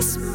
space.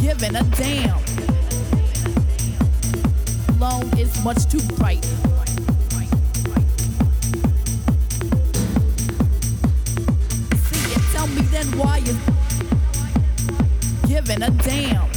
giving a damn. Alone is much too bright. See tell me then why you giving a damn.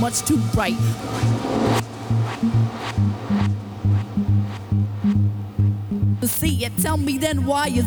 much too bright. See it, tell me then why is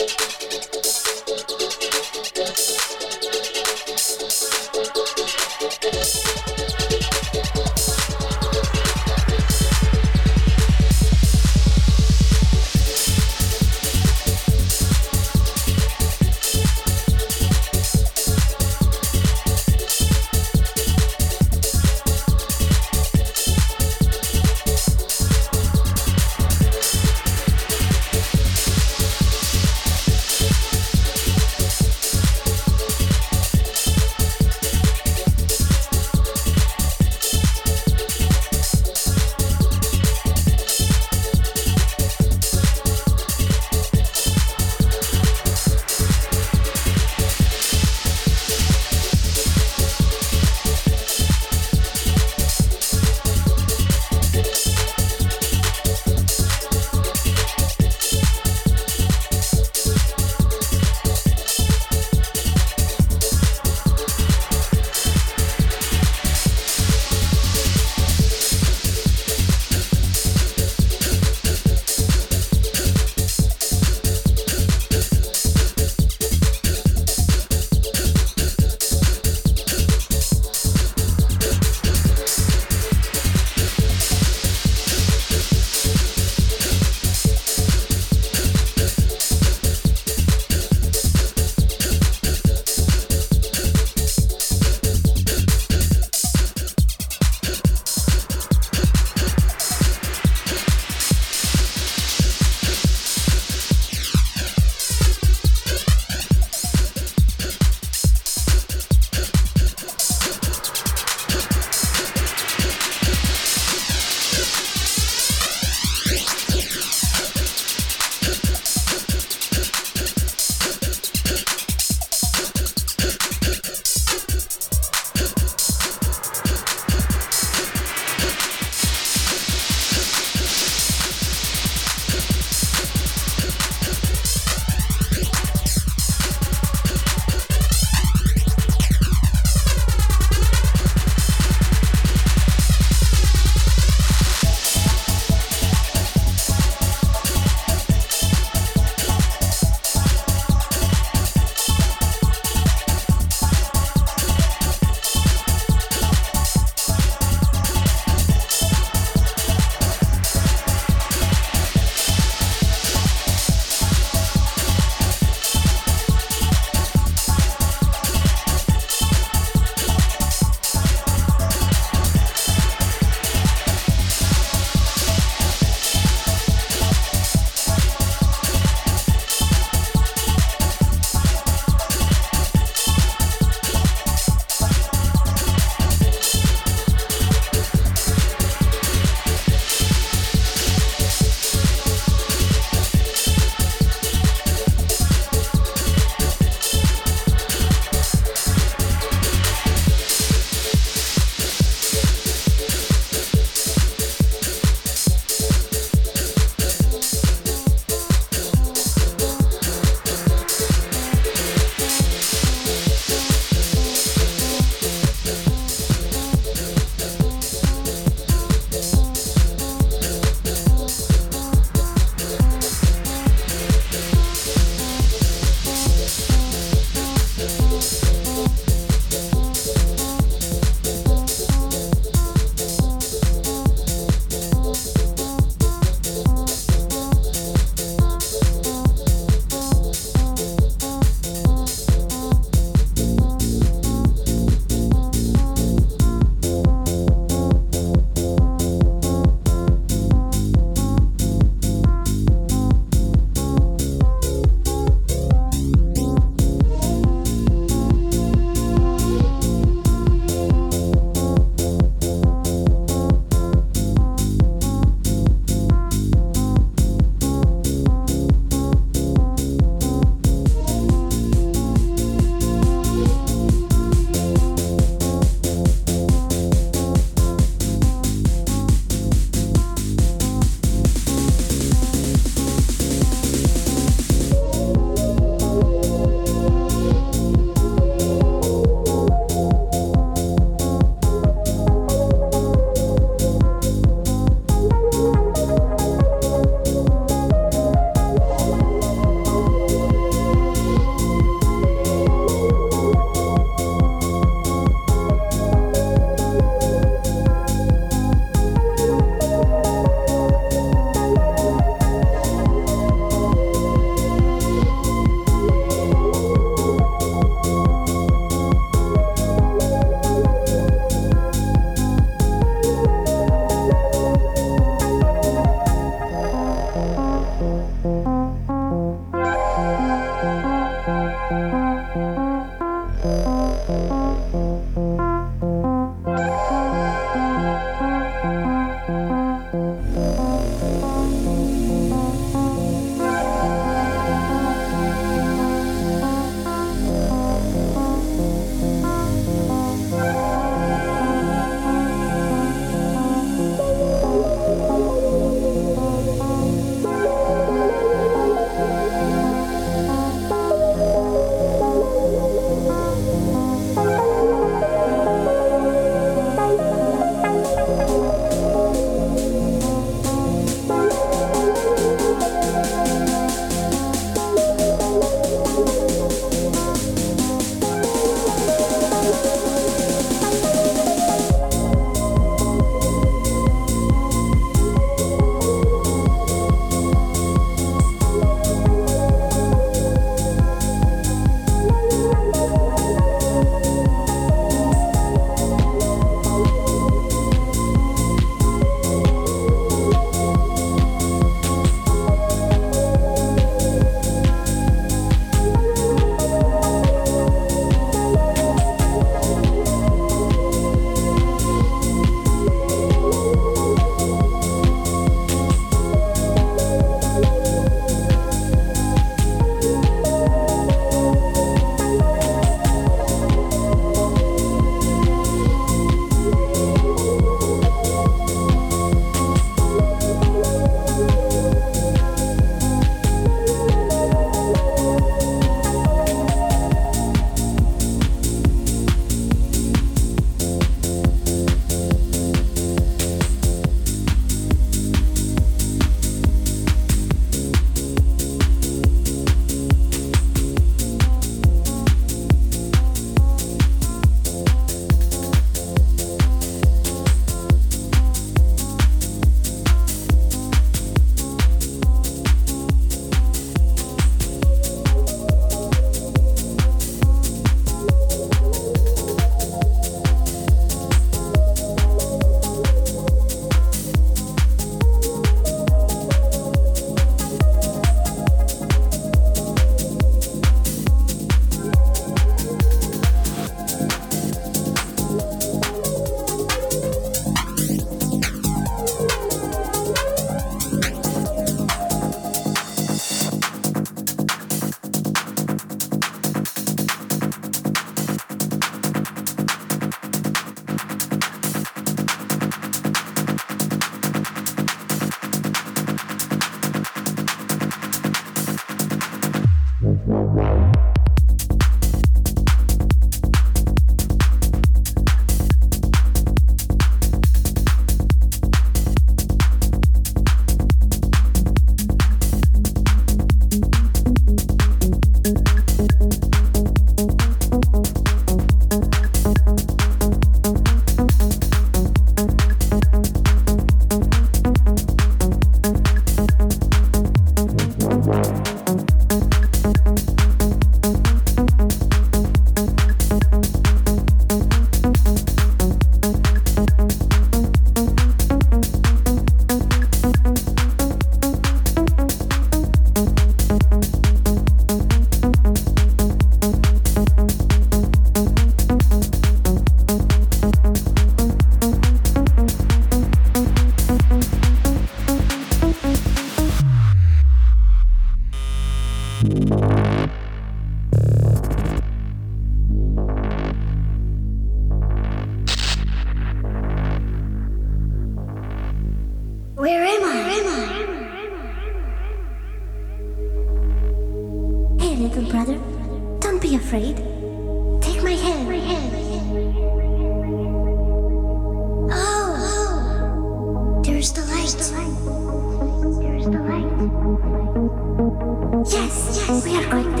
Yes, yes, we are going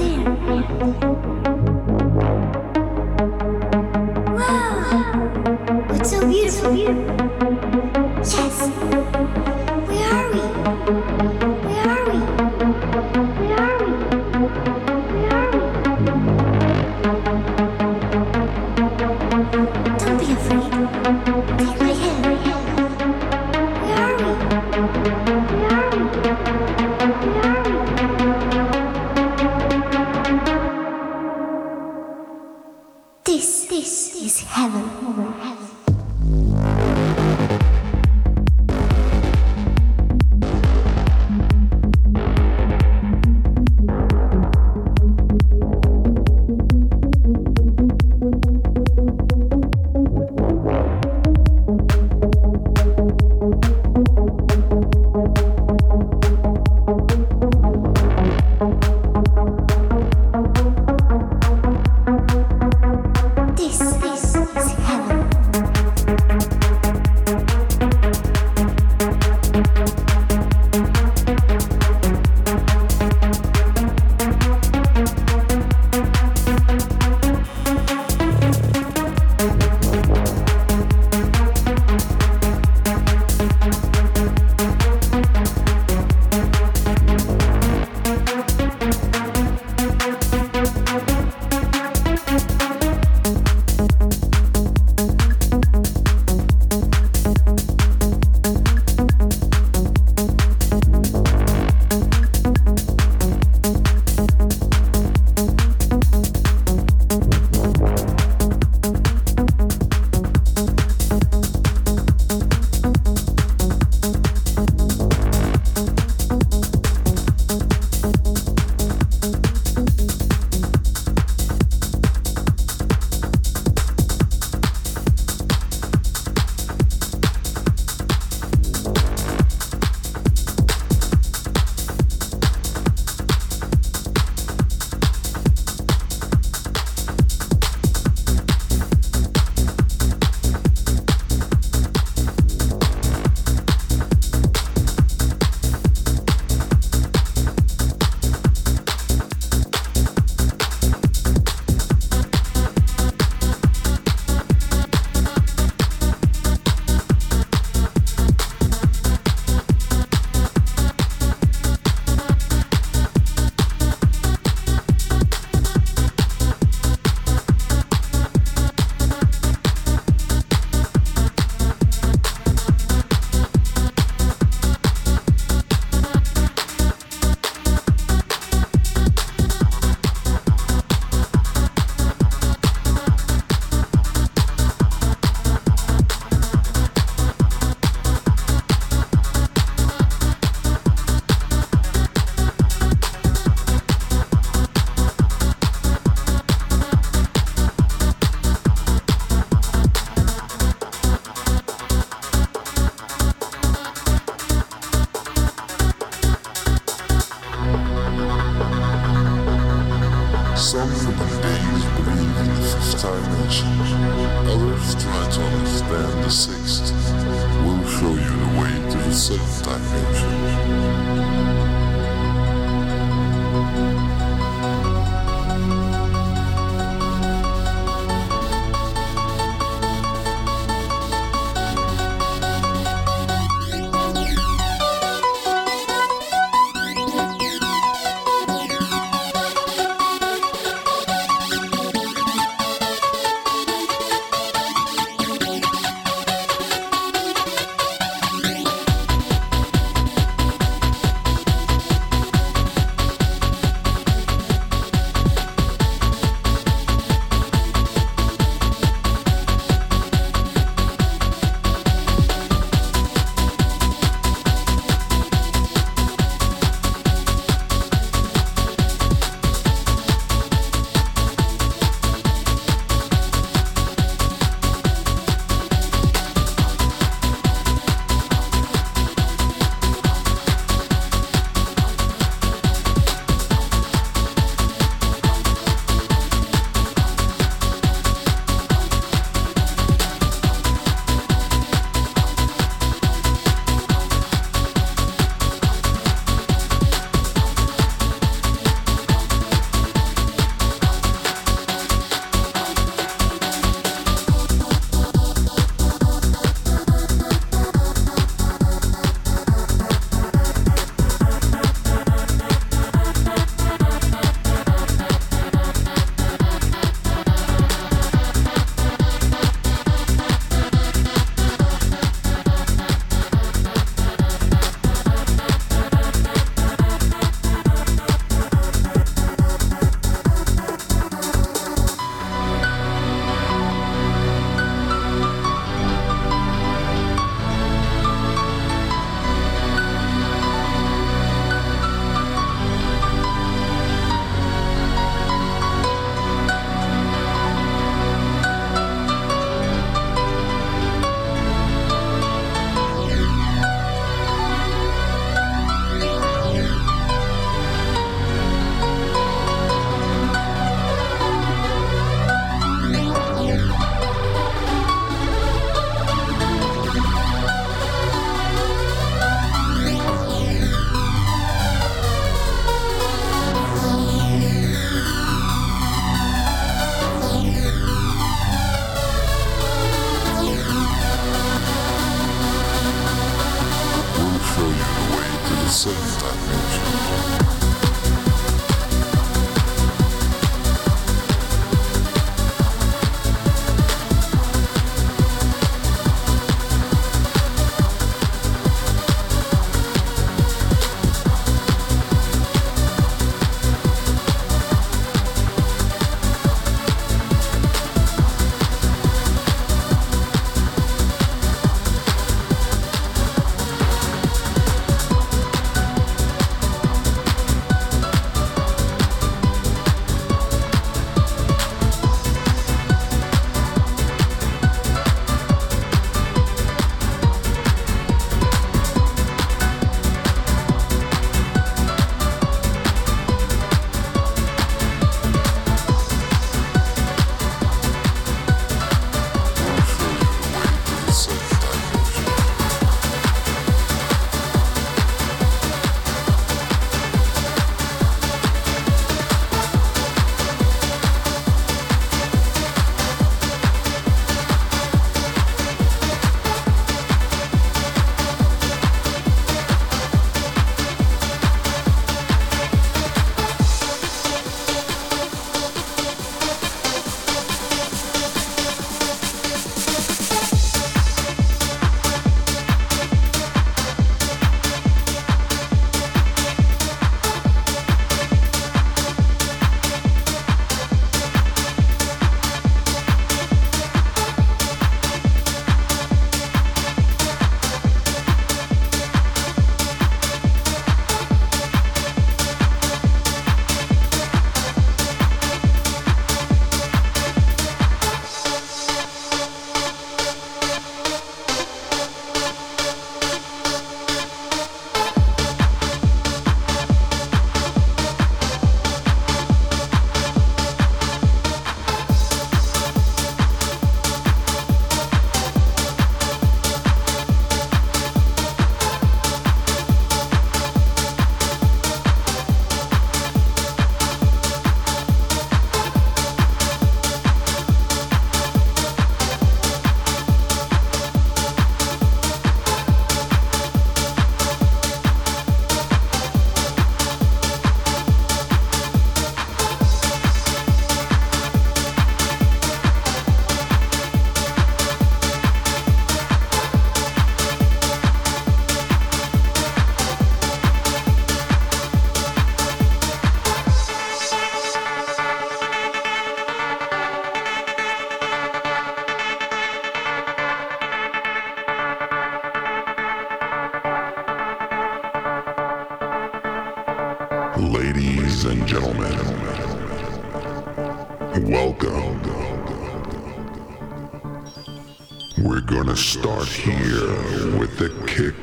We're gonna start here with the kick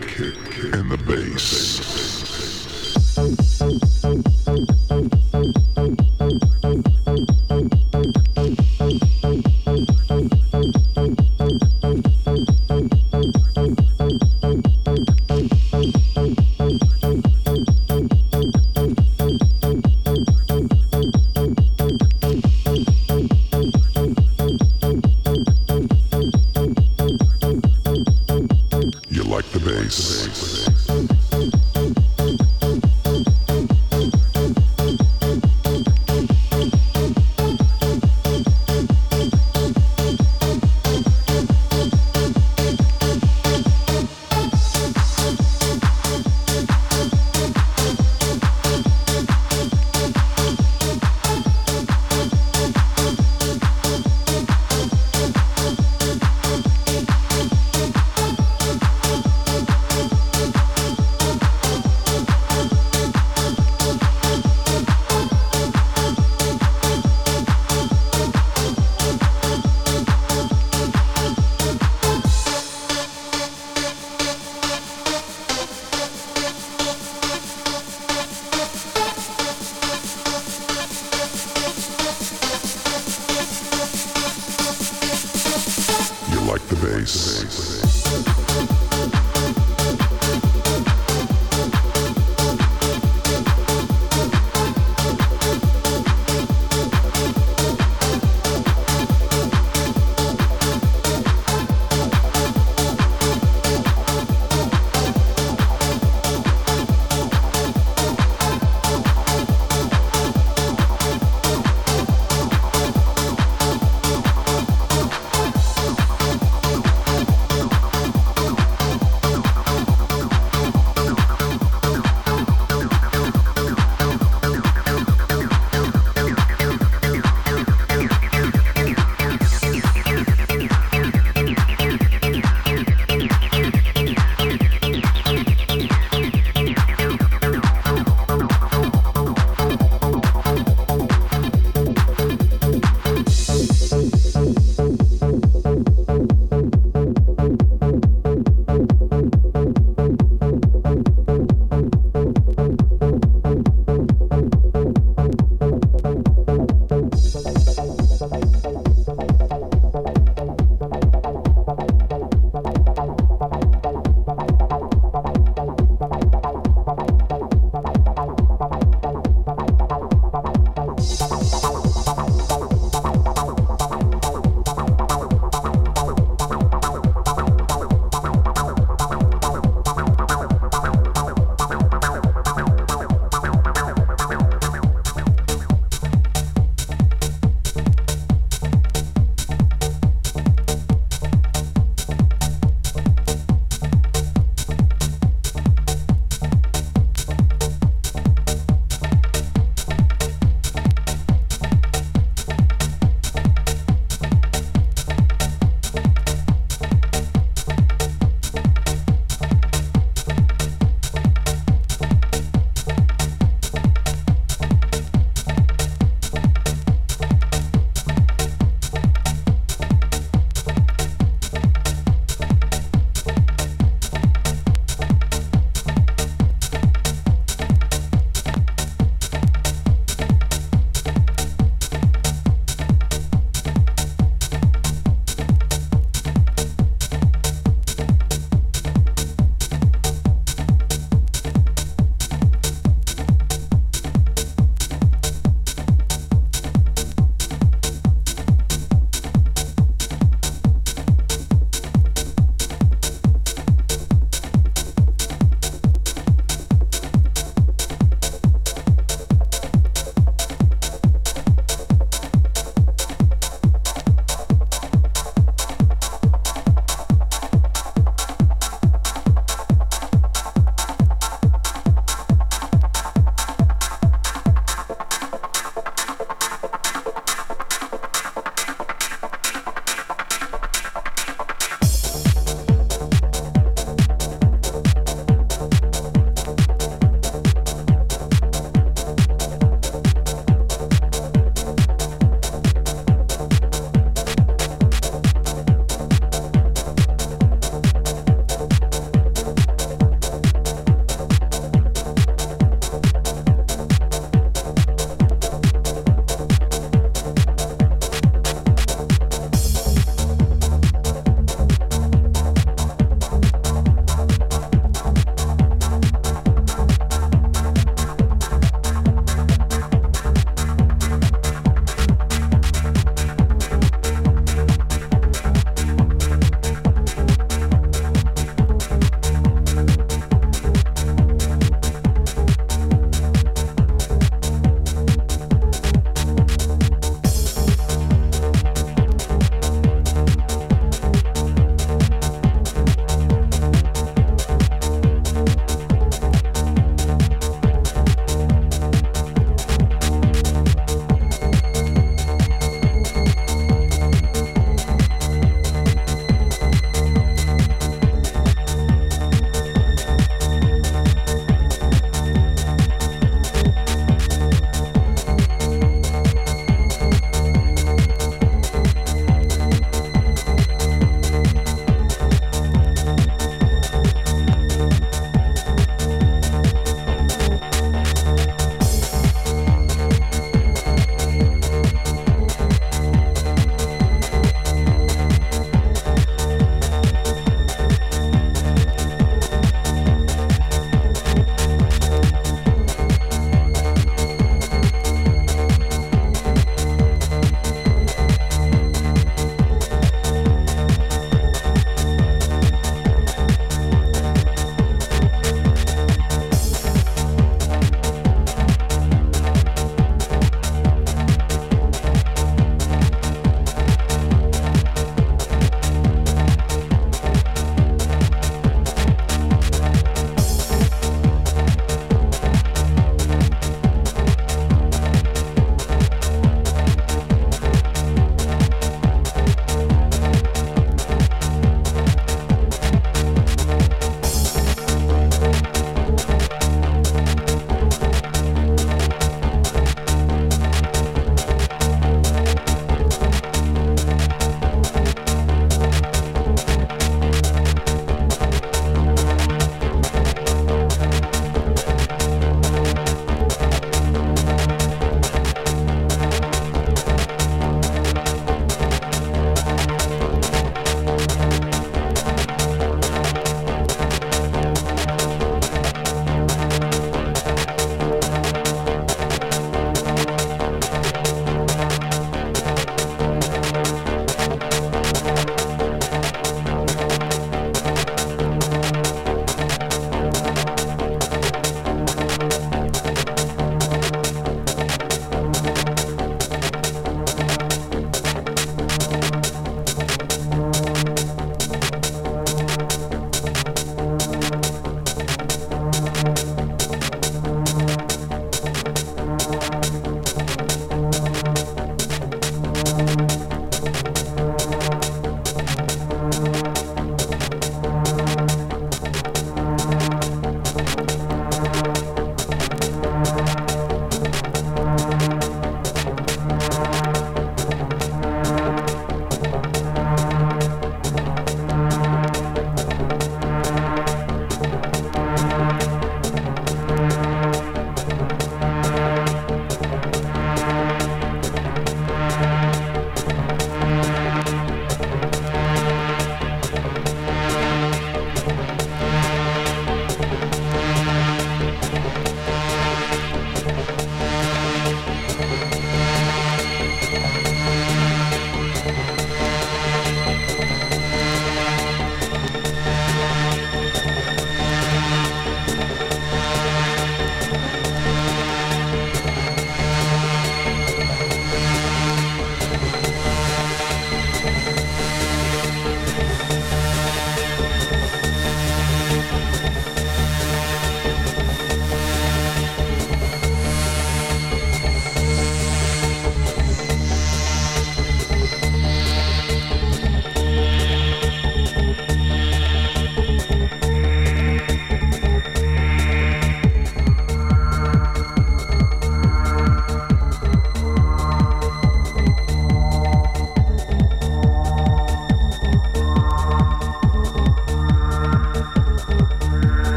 and the bass.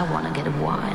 I wanna get a Wake